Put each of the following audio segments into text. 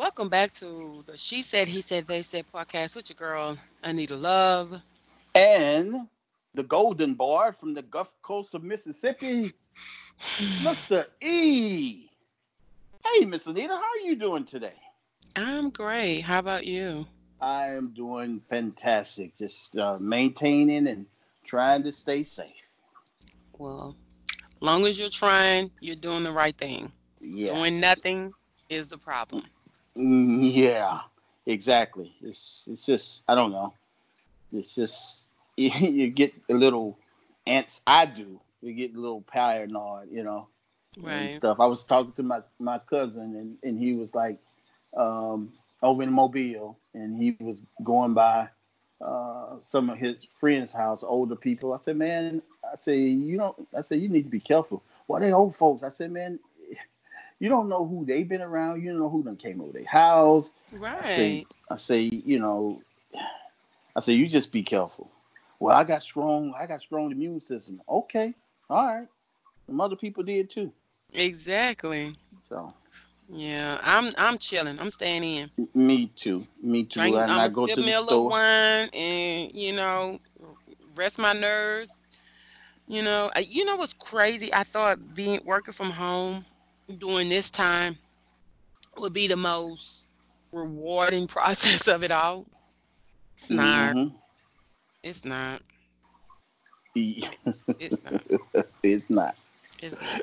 Welcome back to the She Said, He Said, They Said podcast with your girl, Anita Love. And the golden boy from the Gulf Coast of Mississippi, Mr. E. Hey, Miss Anita, how are you doing today? I'm great. How about you? I am doing fantastic. Just uh, maintaining and trying to stay safe. Well, long as you're trying, you're doing the right thing. Yes. Doing nothing is the problem. Yeah, exactly. It's it's just I don't know. It's just you get a little ants. I do. You get a little paranoid, you know, and Right. stuff. I was talking to my my cousin, and and he was like, um, over in Mobile, and he was going by uh, some of his friends' house, older people. I said, man, I say you don't. I said you need to be careful. Well, they old folks. I said, man. You don't know who they've been around. You don't know who done came over their house. I say, Right. I say, you know, I say, you just be careful. Well, I got strong, I got strong immune system. Okay, all right. Some other people did too. Exactly. So Yeah. I'm I'm chilling. I'm staying in. me too, me too. Drinking, and I I'm go to the store. wine and you know, rest my nerves. You know, I- you know what's crazy? I thought being working from home during this time would be the most rewarding process of it all. It's not. Mhm. It's not. It's not. it's not. It's not.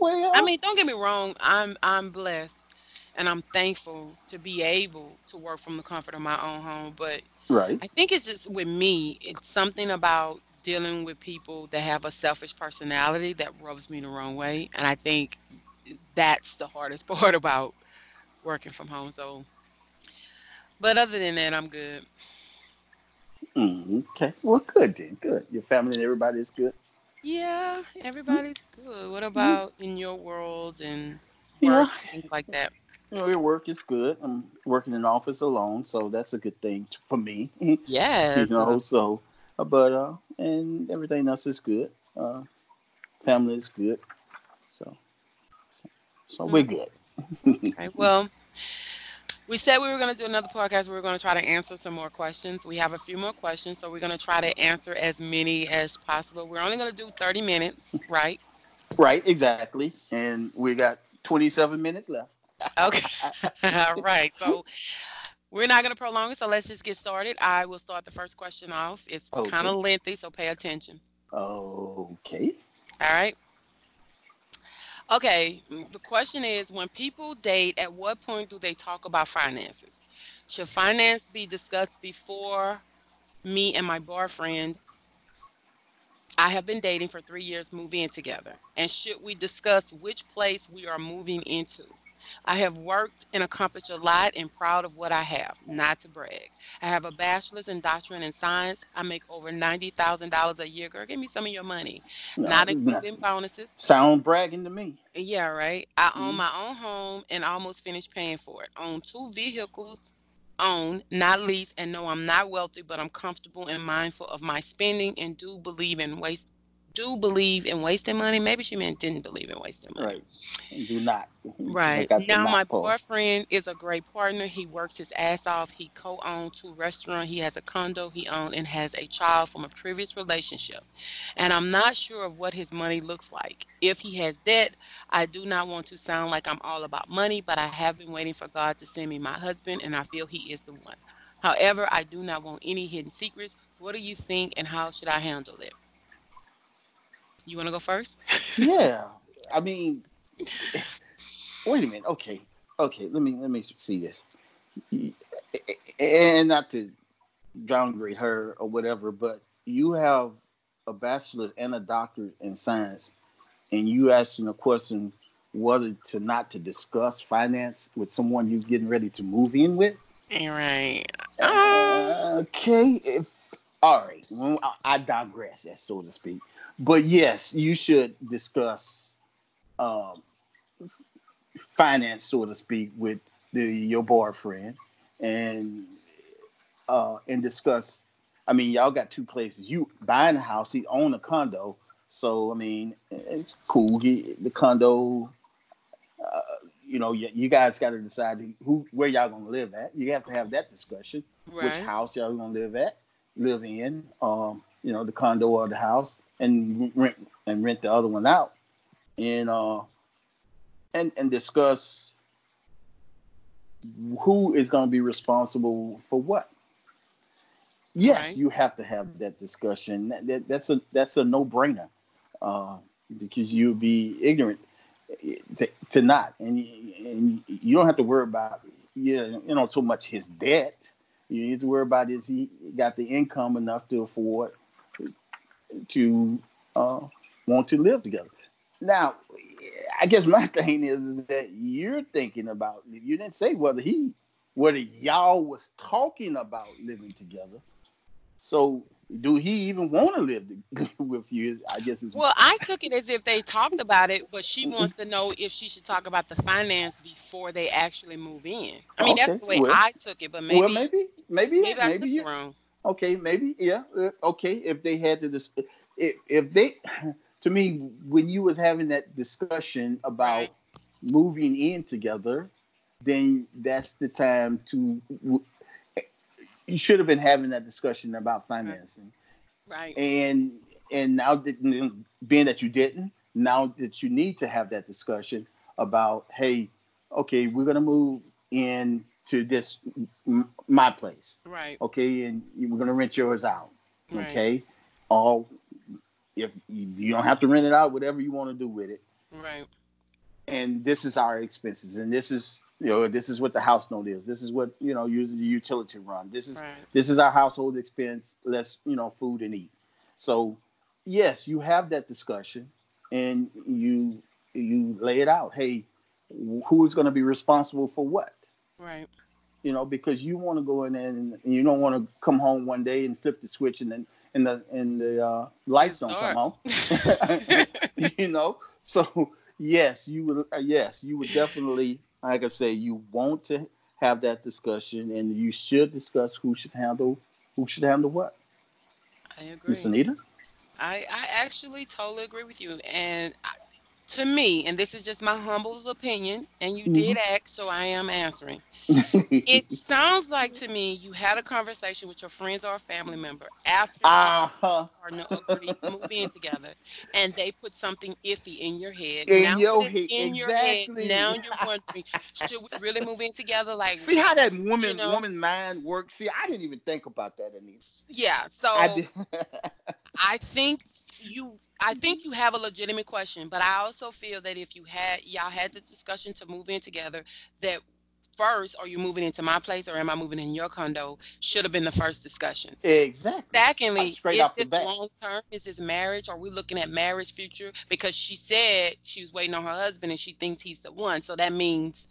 Well, I mean, don't get me wrong. I'm I'm blessed, and I'm thankful to be able to work from the comfort of my own home. But right. I think it's just with me. It's something about dealing with people that have a selfish personality that rubs me the wrong way, and I think that's the hardest part about working from home. So, but other than that, I'm good. Mm, okay. Well, good then. Good. Your family and everybody is good. Yeah, everybody's good. What about in your world and Yeah. work, things like that? You know, your work is good. I'm working in office alone, so that's a good thing for me. Yeah. you know so but uh and everything else is good uh family is good so we're Mm. good Okay, well, we said we were going to do another podcast. We were going to try to answer some more questions. We have a few more questions, so we're going to try to answer as many as possible. We're only going to do 30 minutes, right? right exactly and we got 27 minutes left Okay. All right. So we're not going to prolong it, so let's just get started. I will start the first question off. It's Okay. kind of lengthy, so pay attention. okay All right. Okay, the question is when people date, at what point do they talk about finances? Should finance be discussed before me and my boyfriend? I have been dating for three years, move in together. And should we discuss which place we are moving into? I have worked and accomplished a lot and proud of what I have, not to brag. I have a bachelor's and doctorate in science. I make over $90,000 a year. Girl, give me some of your money No, not no. including bonuses. sound bragging to me Yeah, right. I own Mhm. my own home and almost finished paying for it. Own two vehicles, own, not lease, and no, I'm not wealthy, but I'm comfortable and mindful of my spending and do believe in waste. Do believe in wasting money. Maybe she meant didn't believe in wasting money. right do not Right. Now my part. boyfriend is a great partner. He works his ass off. He co-owns two restaurants. He has a condo he owns and has a child from a previous relationship. And I'm not sure of what his money looks like. If he has debt, I do not want to sound like I'm all about money, but I have been waiting for God to send me my husband and I feel he is the one. However, I do not want any hidden secrets. What do you think and how should I handle it? You want to go first? yeah i mean wait a minute okay okay let me let me see this and not to downgrade her or whatever but you have a bachelor and a doctorate in science and you asking a question whether to not to discuss finance with someone you're getting ready to move in with All right. Uh, okay. If, all right. I, I digress, as so to speak. But yes, you should discuss um, finance, so to speak, with the, your boyfriend, and uh, and discuss. I mean, y'all got two places. You buying a house, he own a condo. So I mean, it's cool. Get the condo. Uh, you know, you, you guys got to decide who where y'all gonna live at. You have to have that discussion. Right. Which house y'all gonna live at, live in, um, you know, the condo or the house, and rent and rent the other one out, and uh, and and discuss who is gonna be responsible for what. Yes, Right. you have to have that discussion. That, that- that's a that's a no brainer, uh, because you'll be ignorant to, to not, and you, and you don't have to worry about you know so much his debt. You need to worry about is he got the income enough to afford to uh, want to live together. Now, I guess my thing is, is that you're thinking about. You didn't say whether he, whether y'all was talking about living together. So, do he even want to live with you? I guess is Well, I took it as if they talked about it, but she wants to know if she should talk about the finance before they actually move in. I mean, that's the way well- I took it, but maybe well, maybe, maybe, maybe I took you. it wrong. Okay, maybe, yeah, uh, okay. If they had to, dis- if, if they, to me, when you was having that discussion about Right. moving in together, then that's the time to. You should have been having that discussion about financing, Right. and and now that being that you didn't, now that you need to have that discussion about, hey, okay, we're gonna move in to this m- my place Right. okay, and we're gonna rent yours out, Right. okay? Or if you, you don't have to rent it out, whatever you want to do with it. Right. And this is our expenses, and this is you know this is what the house note is. This is what you know using the utility run. This is Right. this is our household expense, less you know food and eat. So yes, you have that discussion, and you you lay it out. Hey, who is going to be responsible for what? Right. you know, because you want to go in there and, and you don't want to come home one day and flip the switch and then and the and the uh, lights don't come on. you know, so yes, you would. Uh, yes, you would definitely, like I say, you want to have that discussion, and you should discuss who should handle who should handle what. I agree. Miss Anita. I, I actually totally agree with you. And I, to me, and this is just my humble opinion, and you did Mm-hmm. ask, so I am answering. It sounds like to me you had a conversation with your friends or a family member after uh huh. or in together, and they put something iffy in your head. In now your head, in your exactly. head, now you're wondering, should we really move in together? Like, See how that woman know? woman mind works. See, I didn't even think about that, Anita. yeah. So I. I think you I think you have a legitimate question, but I also feel that if you had y'all had the discussion to move in together, that first are you moving into my place or am I moving in your condo should have been the first discussion. exactly. Secondly, Straight is this long term? Is this marriage? Are we looking at marriage future? Because she said she was waiting on her husband and she thinks he's the one. So that means,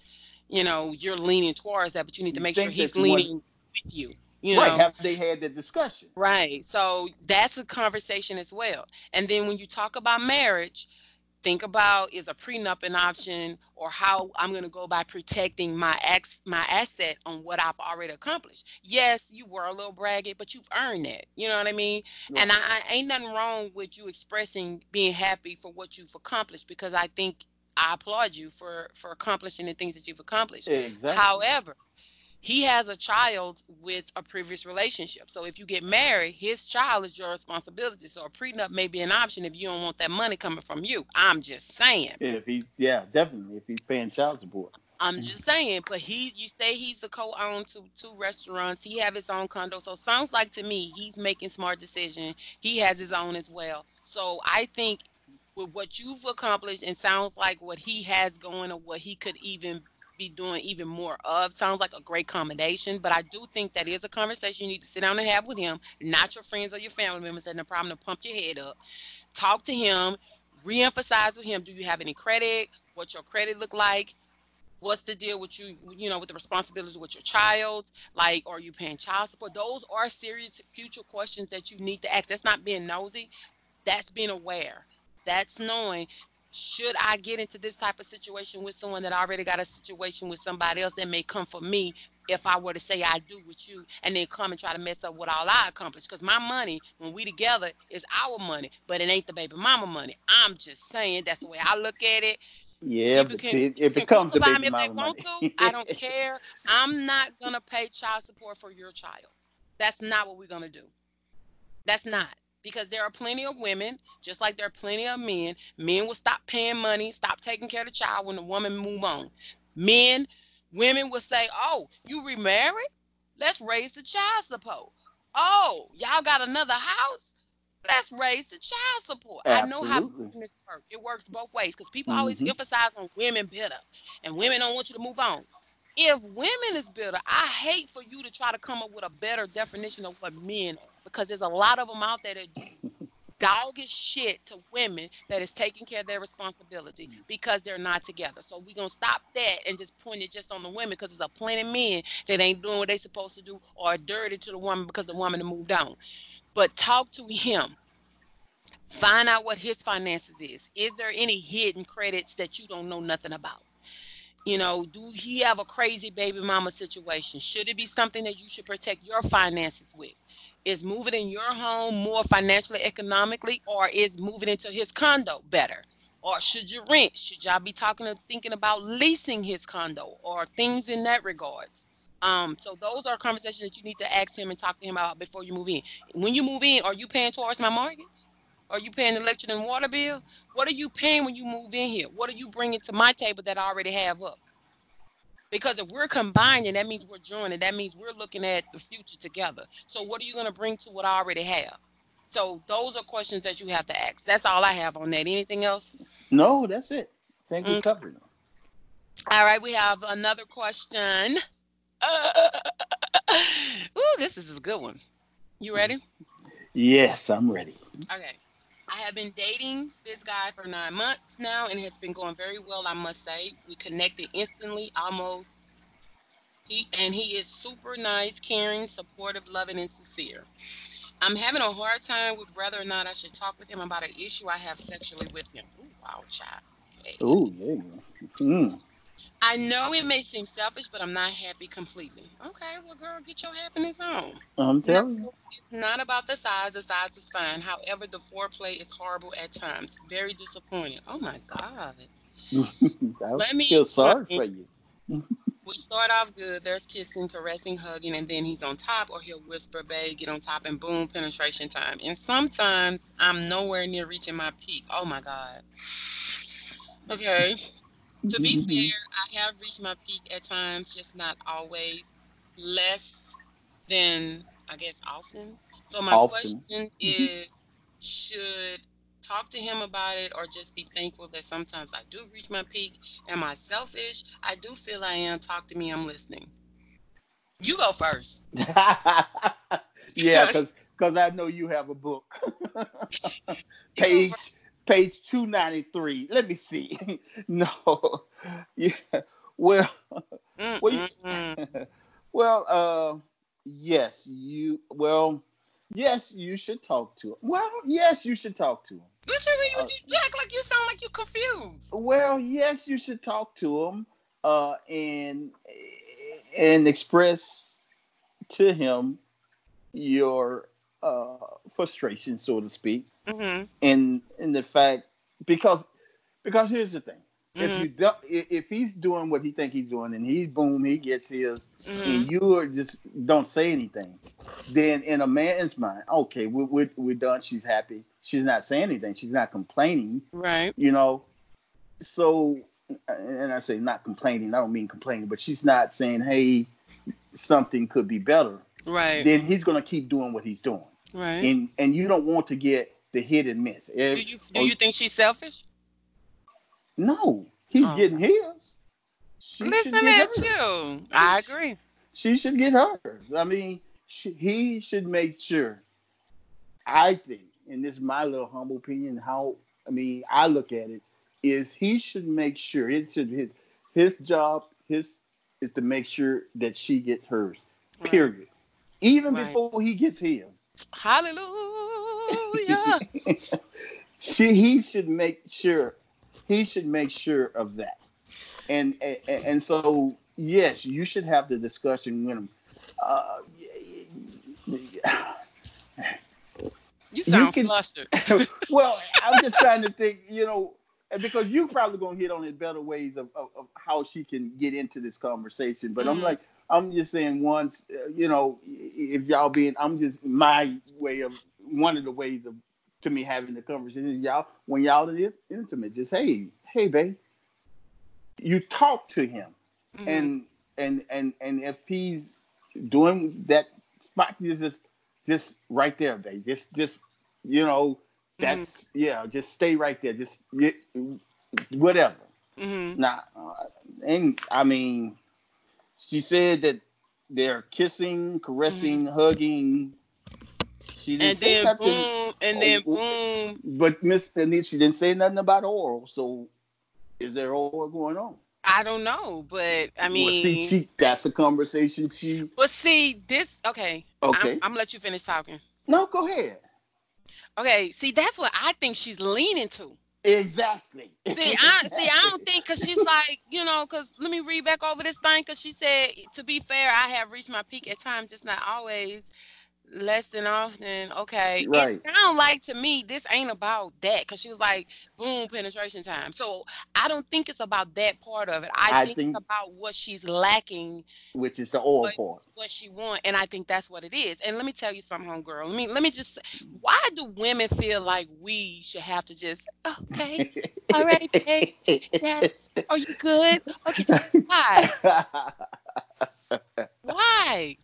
you know, you're leaning towards that, but you need to You make sure he's that you want- leaning with you. You right? know, Have they had the discussion? Right. So that's a conversation as well. And then when you talk about marriage, think about is a prenup an option or how I'm going to go by protecting my ex my asset on what I've already accomplished. Yes, you were a little braggy, but you've earned it. You know what I mean? And I, I ain't nothing wrong with you expressing being happy for what you've accomplished because I think I applaud you for for accomplishing the things that you've accomplished. Exactly. However, he has a child with a previous relationship. So if you get married, his child is your responsibility. So a prenup may be an option if you don't want that money coming from you. I'm just saying. If he, yeah, definitely. If he's paying child support. I'm just saying. But he, you say he's the co-owner to two restaurants. He have his own condo. So sounds like to me he's making smart decision. He has his own as well. So I think with what you've accomplished and sounds like what he has going or what he could even be doing even more of sounds like a great combination but i do think that is a conversation you need to sit down and have with him not your friends or your family members and the problem to pump your head up. Talk to him re-emphasize with him do you have any credit? What's your credit look like? What's the deal with you you know with the responsibilities with your child? Like are you paying child support? Those are serious future questions that you need to ask. That's not being nosy. That's being aware. That's knowing should I get into this type of situation with someone that already got a situation with somebody else that may come for me if I were to say I do with you and then come and try to mess up what all I accomplished? Because my money, when we together, is our money, but it ain't the baby mama money. I'm just saying that's the way I look at it. Yeah, if, can, it, can becomes baby mama money. to. I don't care. I'm not gonna pay child support for your child. That's not what we're gonna do. That's not because there are plenty of women, just like there are plenty of men. Men will stop paying money, stop taking care of the child when the woman move on. Men, women will say, "Oh, you remarried? Let's raise the child support. Oh, y'all got another house? Let's raise the child support." I know how Absolutely. business works. It works both ways because people always Mhm. emphasize on women better, and women don't want you to move on. If women is better, I hate for you to try to come up with a better definition of what men are because there's a lot of them out there that do doggish shit to women that is taking care of their responsibility mm. because they're not together. So we're gonna stop that and just point it just on the women because there's a plenty of men that ain't doing what they supposed to do or are dirty to the woman because the woman moved on. But talk to him. Find out what his finances is. Is there any hidden credits that you don't know nothing about? You know, do he have a crazy baby mama situation? Should it be something that you should protect your finances with? Is moving in your home more financially, economically, or is moving into his condo better? Or should you rent? Should y'all be talking or thinking about leasing his condo or things in that regards? Um, so those are conversations that you need to ask him and talk to him about before you move in. When you move in, are you paying towards my mortgage? Are you paying the electric and water bill? What are you paying when you move in here? What are you bringing to my table that I already have up? Because if we're combining, that means we're joining. That means we're looking at the future together. So what are you going to bring to what I already have? So those are questions that you have to ask. That's all I have on that. Anything else? No, that's it. Thank you Okay. Mm. covered. All right, we have another question. Ooh, this is a good one. You ready? Yes, I'm ready. Okay. I have been dating this guy for nine months now, and it has been going very well. I must say, we connected instantly, almost. He and he is super nice, caring, supportive, loving, and sincere. I'm having a hard time with whether or not I should talk with him about an issue I have sexually with him. Ooh, wow, child. Okay. Ooh, go. Mm. I know it may seem selfish, but I'm not happy completely. Okay, well, girl, get your happiness on. I'm telling you. It's not about the size. The size is fine. However, the foreplay is horrible at times. Very disappointing. Oh my God. Let me feel sorry for you. We start off good. There's kissing, caressing, hugging, and then he's on top, or he'll whisper, babe, get on top, and boom, penetration time. And sometimes I'm nowhere near reaching my peak. Oh my God. Okay. To be Mhm. fair, I have reached my peak at times, just not always. Less than, I guess, often. So my Often. question is, should talk to him about it or just be thankful that sometimes I do reach my peak? Am I selfish? I do feel I am. Talk to me. I'm listening. You go first. yeah, because I know you have a book. Page. Page two ninety three. Let me see. no, yeah. Well, Mm, well, you- mm, mm. well, uh, yes, you. Well, yes, you should talk to him. Well, yes, you should talk to him. What you mean? Uh, you, you act like you sound like you're confused. Well, yes, you should talk to him, uh, and and express to him your uh frustration, so to speak, Mm-hmm. in in the fact because because here's the thing. If Mhm. you don't, if he's doing what he think he's doing, and he's boom, he gets his, Mm-hmm. and you are just don't say anything, then in a man's mind, okay, we're, we're, we're done. She's happy. She's not saying anything. She's not complaining. Right. You know, so and I say not complaining. I don't mean complaining, but she's not saying, hey, something could be better. Right. Then he's gonna keep doing what he's doing, right. and and you don't want to get the hit and miss. Do you do oh, you think she's selfish? no, he's Oh. getting his. She should Listen get at hers. you. I agree. she should get hers. I mean, she, he should make sure. I think, and this is my little humble opinion, how I mean, I look at it, is he should make sure it should his his job, his is to make sure that she gets hers. Right. Period. Even Right. before he gets his. Hallelujah. she he should make sure he should make sure of that. And and, and so yes, you should have the discussion with him. Uh, you sound you can, flustered. well, I'm just trying to think. You know, and because you probably gonna hit on it better ways of, of, of how she can get into this conversation. But I'm Mhm. like, I'm just saying once, uh, you know, if y'all being, I'm just my way of one of the ways of to me having the conversation. is Y'all, when y'all are intimate, just hey, hey, babe, you talk to him, Mhm. and and and and if he's doing that spot, you just just right there, babe. Just just you know, that's yeah, just stay right there. Just whatever. Mhm. Now, uh, and I mean, she said that they're kissing, caressing, hugging. She didn't and say then nothing, boom, and oh, then Oh, boom. but Miss Anita, she didn't say nothing about oral. So, is there oral going on? I don't know, but I mean, well, see, she that's a conversation. She but see this. Okay, okay. I'm, I'm gonna let you finish talking. no, go ahead. Okay, see that's what I think she's leaning to. Exactly. See, I see. I don't think because she's like, you know, because let me read back over this thing. Because she said, to be fair, I have reached my peak at times, just not always, less than often. Okay, Right. it sounds like to me this ain't about that. Because she was like, boom, penetration time. So I don't think it's about that part of it. I, I think, think- it's about what she's lacking, Which is the oral But- part. what she want, and I think that's what it is. And let me tell you something, homegirl. Let me let me just. Why do women feel like we should have to just okay? All right, babe. Yes. Are you good? Okay. Why? Why?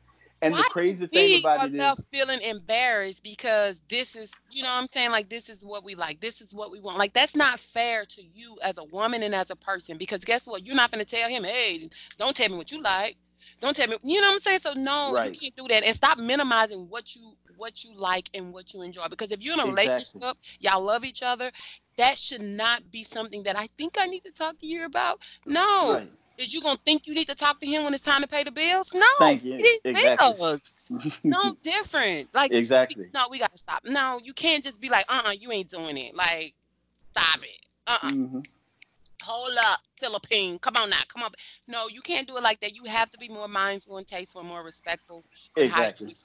And Why the crazy thing about it is, feeling embarrassed because this is, you know what I'm saying? Like, this is what we like. This is what we want. Like, that's not fair to you as a woman and as a person because guess what? You're not going to tell him, hey, don't tell me what you like. Don't tell me, you know what I'm saying? So, no, Right. you can't do that. And stop minimizing what you what you like and what you enjoy because if you're in a Exactly. relationship y'all love each other that should not be something that i think i need to talk to you about no right. Is you gonna think you need to talk to him when it's time to pay the bills? No, Thank you. Exactly. bills. No different. Like exactly. no, we gotta stop. No, you can't just be like, uh, uh you ain't doing it. Like, stop it. Uh, uh Mhm. hold up, Philippine. Come on now, come on. No, you can't do it like that. You have to be more mindful and tasteful and more respectful. in how you Exactly.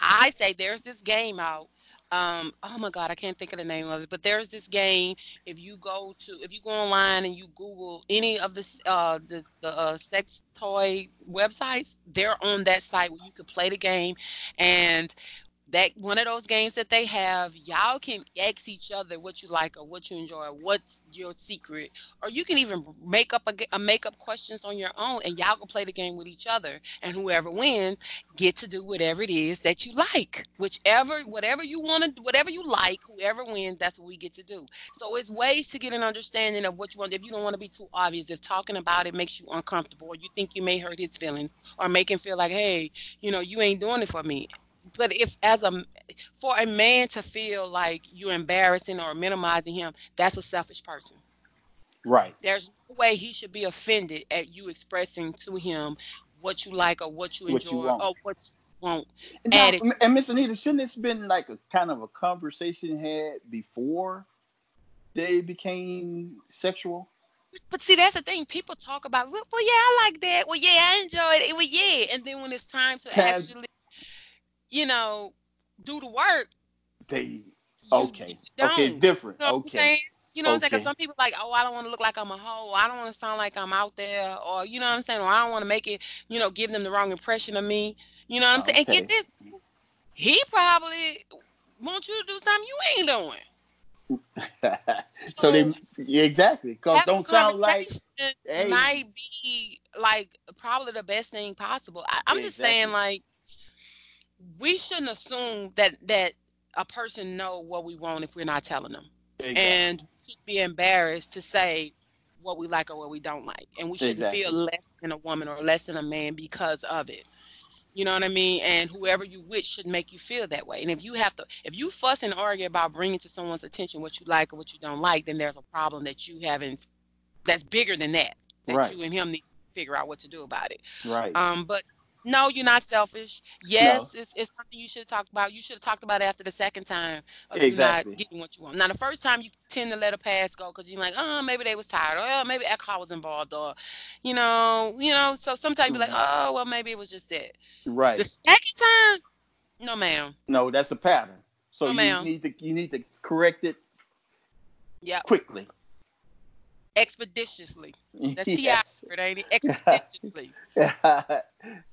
I say there's this game out. Um, oh my God, I can't think of the name of it, but there's this game. If you go to, if you go online and you Google any of the uh, the the uh, sex toy websites, they're on that site where you can play the game, and that one of those games that they have, y'all can ask each other what you like or what you enjoy, or what's your secret, or you can even make up a, a uh, make up questions on your own, and y'all can play the game with each other, and whoever wins get to do whatever it is that you like. Whichever, whatever you want to, whatever you like, whoever wins, that's what we get to do. So it's ways to get an understanding of what you want. If you don't want to be too obvious, if talking about it makes you uncomfortable, or you think you may hurt his feelings, or make him feel like, hey, you know, you ain't doing it for me. But if as a for a man to feel like you're embarrassing or minimizing him, that's a selfish person. Right. There's no way he should be offended at you expressing to him what you like or what you What you enjoy or what you want. Now, Add and Miss Anita, shouldn't this been like a kind of a conversation had before they became sexual? But see, that's the thing. People talk about, well, well, yeah, I like that. Well, yeah, I enjoyed it. Well, yeah. And then when it's time to Time- actually, you know, do the work, They okay. Okay, it's different. You know what I'm okay. You know what I'm saying? Some people like, oh, I don't want to look like I'm a hoe. I don't want to sound like I'm out there, or you know what I'm saying? Or I don't want to make it, you know, give them the wrong impression of me. You know what I'm saying? And get this, he probably wants you to do something you ain't doing. so they yeah, exactly because don't sound like hey might be like probably the best thing possible. I, I'm just saying, like, we shouldn't assume that that a person know what we want if we're not telling them. exactly. and should be embarrassed to say what we like or what we don't like and we shouldn't Exactly. feel less than a woman or less than a man because of it you know what i mean and whoever you with should make you feel that way and if you have to if you fuss and argue about bringing to someone's attention what you like or what you don't like then there's a problem that you haven't that's bigger than that that Right. you and him need to figure out what to do about it right um but no you're not selfish. Yes it's, it's something you should have talked about. You should have talked about it after the second time of Exactly. you not getting what you want. Now the first time you tend to let a pass go because you're like oh maybe they was tired or oh, maybe alcohol was involved or you know you know so sometimes you're like Mhm. oh well maybe it was just that right. The second time? No ma'am. No that's a pattern. So No, you need to you need to correct it Yeah. quickly expeditiously. That's Yes. T.I. word, ain't it? Expeditiously.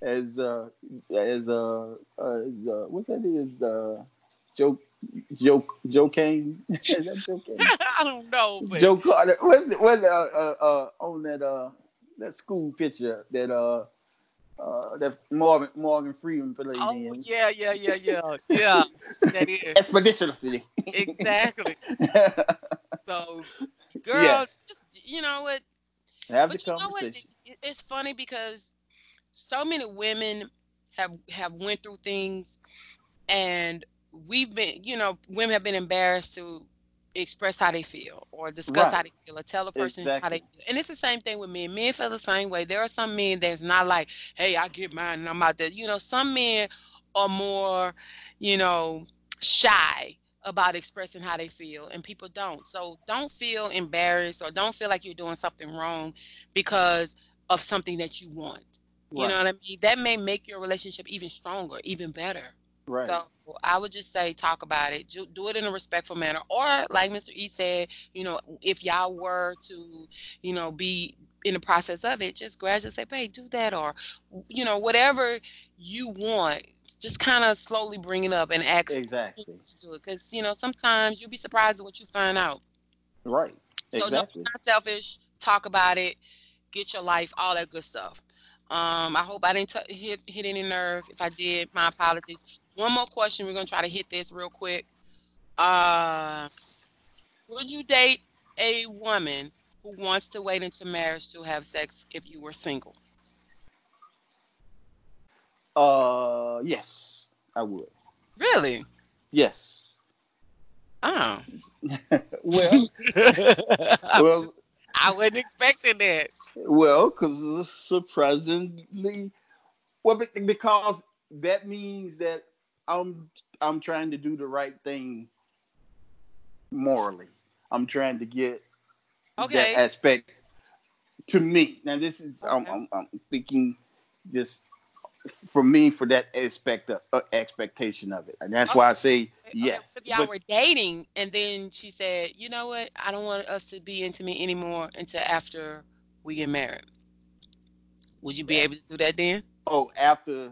as uh as uh, uh, as, uh what's that is uh Joe Joe Joe Kane Joe Kane I don't know, but Joe Carter what's it what's it, uh, uh uh on that uh that school picture that uh uh that Morgan Morgan Freeman played oh in yeah, yeah, yeah, yeah, yeah. That is expeditiously exactly. So, girls, Yes. You know what? have the But you know what? conversation It's funny because so many women have have went through things, and we've been, you know, women have been embarrassed to express how they feel or discuss Right. how they feel or tell a person how they feel. And it's the same thing with men. Men feel the same way. There are some men that's not like, hey, I get mine and I'm out there. You know, some men are more, you know, shy about expressing how they feel and people don't. So don't feel embarrassed or don't feel like you're doing something wrong because of something that you want. You know what I mean? That may make your relationship even stronger, even better. right So I would just say talk about it. Do, do it in a respectful manner. Or like Mr. E said, you know, if y'all were to, you know, be in the process of it, just gradually say, hey, do that or you know, whatever you want, just kind of slowly bring it up and ask exactly to it. Because, you know, sometimes you'll be surprised at what you find out. right So exactly don't be selfish. Talk about it. Get your life. All that good stuff. Um, I hope I didn't t- hit hit any nerve. If I did, my apologies. One more question. We're gonna try to hit this real quick. Uh, would you date a woman who wants to wait until marriage to have sex if you were single? Uh yes I would Really? yes Oh. well well I wasn't expecting that. Well, because surprisingly, well, because that means that I'm I'm trying to do the right thing morally. I'm trying to get Okay. that aspect to me. Now, this is I'm, I'm, I'm thinking just for me for that aspect of uh, expectation of it, and that's why I say Okay, yes. If y'all But- were dating and then she said, you know what, I don't want us to be intimate anymore until after we get married. Would you be Yeah. able to do that then? oh, after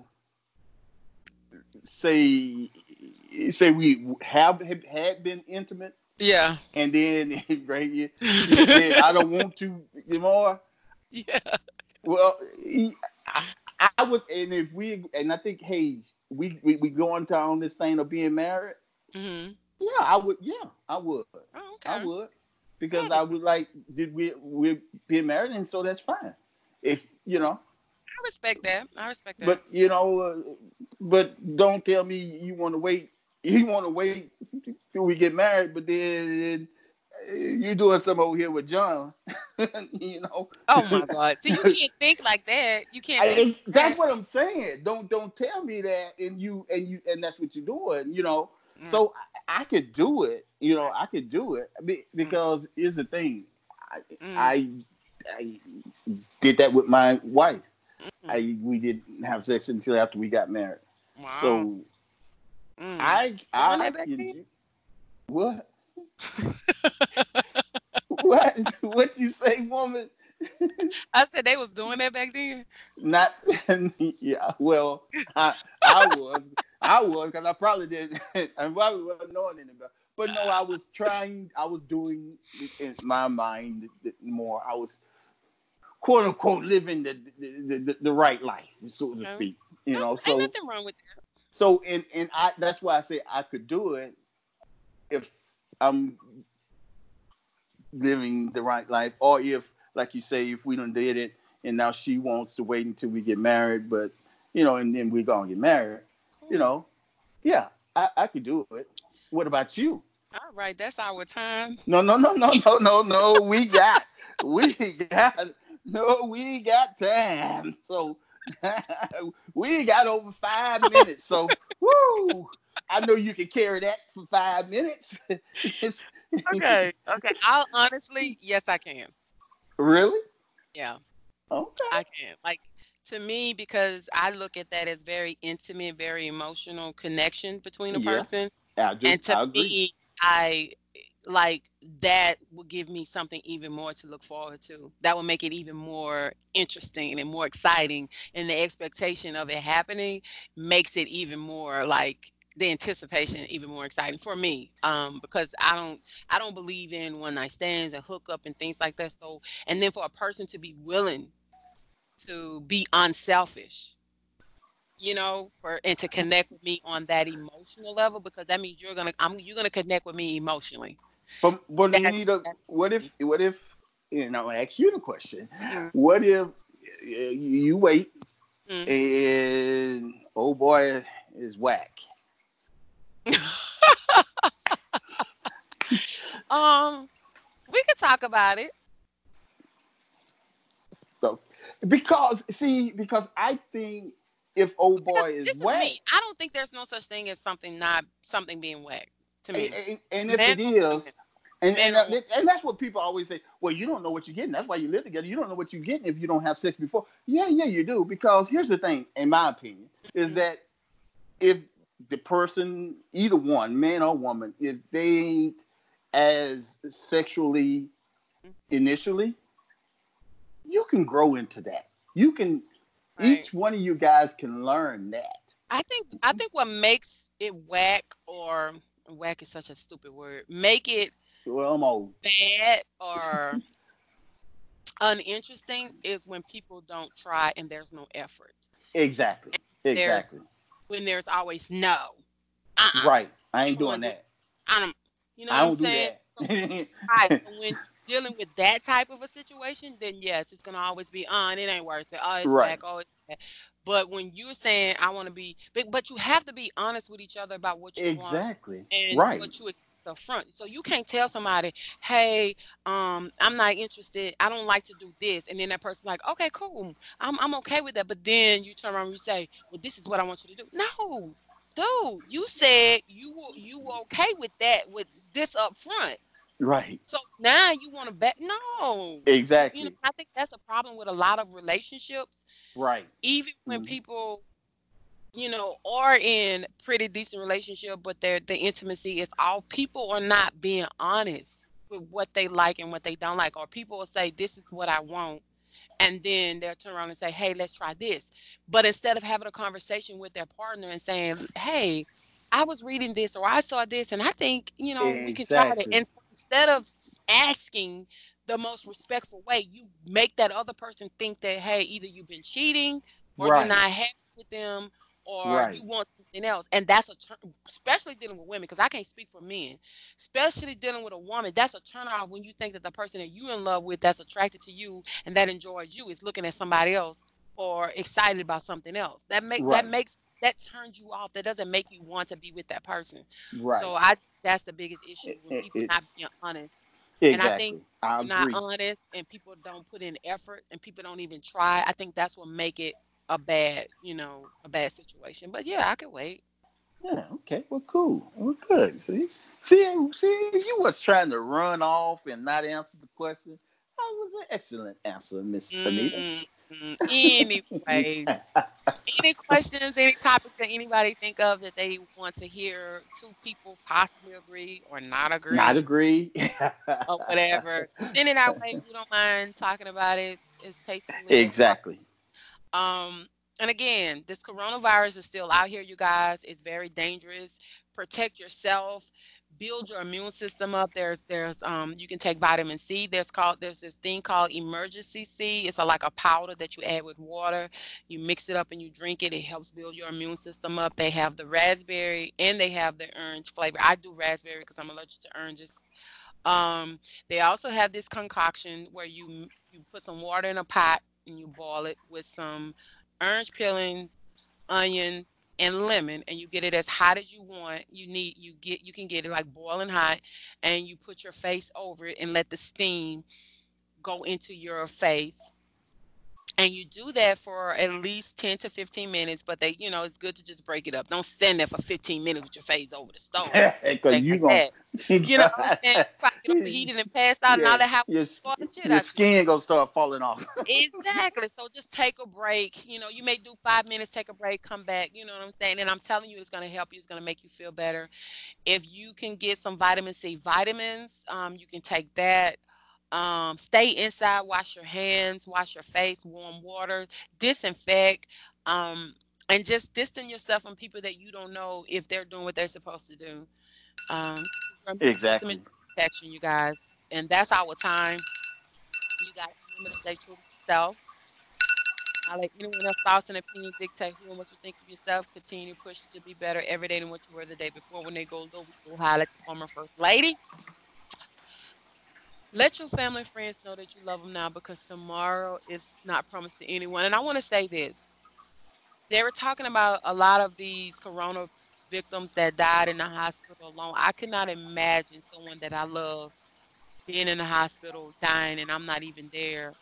say say we have had been intimate. Yeah. and then right here, you said, I don't want to anymore. Yeah. Well, I, I would, and if we, and I think, hey, we we, we go into on this thing of being married. hmm Yeah, I would. Yeah, I would. Oh, okay. I would because I would like did we we're being married, and so that's fine. If you know, I respect that. I respect that. but you know, uh, but don't tell me you want to wait. You want to wait till we get married, but then you doing something over here with John. you know. oh my God. See, you can't think like that. You can't I, that's what I'm saying. Don't don't tell me that, and you and you and that's what you're doing. You know. Mm. So I, I could do it. You know, I could do it Be- because here's the thing. I, Mm. I I did that with my wife. Mm. I we didn't have sex until after we got married. wow. So Mm. I I can what what what you say, woman? I said they was doing that back then. Not yeah. Well, I I was I was because I probably didn't, I probably wasn't knowing anybody. But no, I was trying. I was doing in my mind more. I was quote unquote living the the, the, the right life, so to speak. You know, so nothing wrong with that. so and and I that's why I say I could do it if I'm living the right life, or if, like you say, if we don't did it and now she wants to wait until we get married, but you know, and then we're gonna get married, you know, yeah, I, I could do it. What about you? All right, that's our time. No, no, no, no, no, no, no. We got, we got, no, we got time. So we got over five minutes. So, woo! I know you can carry that for five minutes. Okay. Okay. I'll honestly, yes, I can. really? Yeah. Okay. I can. Like to me, because I look at that as very intimate, very emotional connection between a Yeah. person. I do. and to I agree. me, I like that will give me something even more to look forward to. That will make it even more interesting and more exciting. And the expectation of it happening makes it even more like the anticipation even more exciting for me um, because i don't i don't believe in one night stands and hookup and things like that. So and then for a person to be willing to be unselfish you know for and to connect with me on that emotional level because that means you're gonna i'm you're gonna connect with me emotionally. But but you need a what if what if you know I ask you the question. Mm-hmm. what if you wait mm-hmm. and oh boy is whack um, we could talk about it. So, because see, because I think if old boy is, is whack, me. I don't think there's no such thing as something not something being whack to me. And, and if it is, and, and, uh, and, that's what people always say. Well, you don't know what you're getting. That's why you live together. You don't know what you're getting if you don't have sex before. Yeah, yeah, you do. Because here's the thing, in my opinion, is mm-hmm. that if the person, either one, man or woman, if they ain't as sexually initially, you can grow into that. You can right. each one of you guys can learn that. I think I think what makes it whack or whack is such a stupid word. Make it well, I'm old. bad or uninteresting is when people don't try and there's no effort. Exactly. exactly when there's always no. Uh-uh. Right. I ain't doing that. I don't. You know I don't what I'm saying? Do right. when dealing with that type of a situation, then yes, it's gonna always be on. Uh, it ain't worth it. Oh, it's right. back. Oh, it's back. But when you're saying I want to be, but, but you have to be honest with each other about what you exactly. want and right. what you the front. So you can't tell somebody, hey, um, I'm not interested. I don't like to do this. And then that person's like, okay, cool. I'm, I'm okay with that. But then you turn around and you say, well, this is what I want you to do. No, dude, you said you were you were okay with that with this up front. Right. So now you want to bet? No. Exactly. You know, I think that's a problem with a lot of relationships. Right. Even when mm-hmm. people you know, are in pretty decent relationship, but their the intimacy is all people are not being honest with what they like and what they don't like. Or people will say, This is what I want. And then they'll turn around and say, Hey, let's try this. But instead of having a conversation with their partner and saying, Hey, I was reading this or I saw this and I think, you know, exactly. we can try it. And instead of asking the most respectful way, you make that other person think that, hey, either you've been cheating or right. you're not happy with them or right. you want something else. And that's a turn, especially dealing with women, because I can't speak for men, especially dealing with a woman. That's a turn off when you think that the person that you're in love with, that's attracted to you and that enjoys you, is looking at somebody else or excited about something else. That make right. that makes that turns you off. That doesn't make you want to be with that person. Right. So I that's the biggest issue when people it's, not being honest. Exactly. And I think I not honest and people don't put in effort and people don't even try. I think that's what make it a bad, you know, a bad situation. But yeah, I could wait. Yeah, okay. Well, cool. Well, good. See, see, see, you was trying to run off and not answer the question. That was an excellent answer, Miss Anita. Mm-hmm. Anyway, any questions, any topics that anybody think of that they want to hear two people possibly agree or not agree? Not agree. or whatever. Send it our way. We don't mind talking about it. It's tasteful. Exactly. Um, and again, this coronavirus is still out here, you guys. It's very dangerous. Protect yourself. Build your immune system up. There's there's um you can take vitamin C. There's called there's this thing called emergency C. It's a, like a powder that you add with water. You mix it up and you drink it. It helps build your immune system up. They have the raspberry and they have the orange flavor. I do raspberry because I'm allergic to oranges. Um, they also have this concoction where you you put some water in a pot and you boil it with some orange peeling, onions, and lemon, and you get it as hot as you want. You need you get you can get it like boiling hot, and you put your face over it and let the steam go into your face. And you do that for at least 10 to 15 minutes but they you know it's good to just break it up. Don't stand there for 15 minutes with your face over the stove. Because you gonna you know saying? overheated and pass out yeah, and all that. Your, your skin gonna start falling off. Exactly. So just take a break. You know you may do five minutes take a break come back. You know what i'm saying? And i'm telling you it's going to help you. It's going to make you feel better. If you can get some vitamin c vitamins um, you can take that um, stay inside, wash your hands, wash your face, warm water, disinfect, um, and just distance yourself from people that you don't know if they're doing what they're supposed to do. Um, exactly. Protection, you guys, and that's our time. You guys remember to stay true to yourself. I let anyone else thoughts and opinions dictate who and what you think of yourself. Continue to push to be better every day than what you were the day before. When they go low, we go high like the former first lady. Let your family and friends know that you love them now because tomorrow is not promised to anyone. And I want to say this. They were talking about a lot of these corona victims that died in the hospital alone. I cannot imagine someone that I love being in the hospital dying and I'm not even there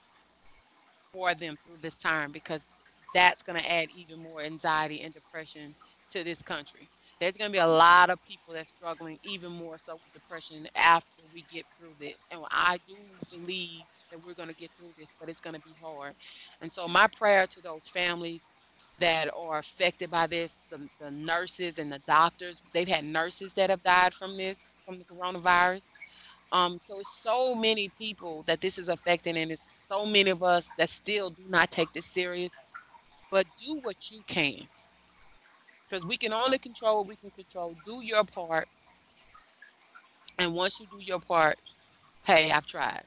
for them through this time because that's going to add even more anxiety and depression to this country there's going to be a lot of people that's struggling even more so with depression after we get through this. And I do believe that we're going to get through this, but it's going to be hard. And so my prayer to those families that are affected by this, the, the nurses and the doctors, they've had nurses that have died from this, from the coronavirus. Um, so it's so many people that this is affecting, and it's so many of us that still do not take this serious. But do what you can because we can only control what we can control. Do your part. And once you do your part, hey, I've tried.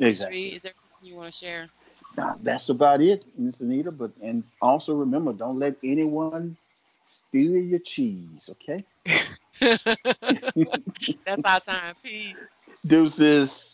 Exactly. is there anything you want to share? No, that's about it, Miss Anita. But and also remember, don't let anyone steal your cheese, okay? that's our time. Peace. Deuces.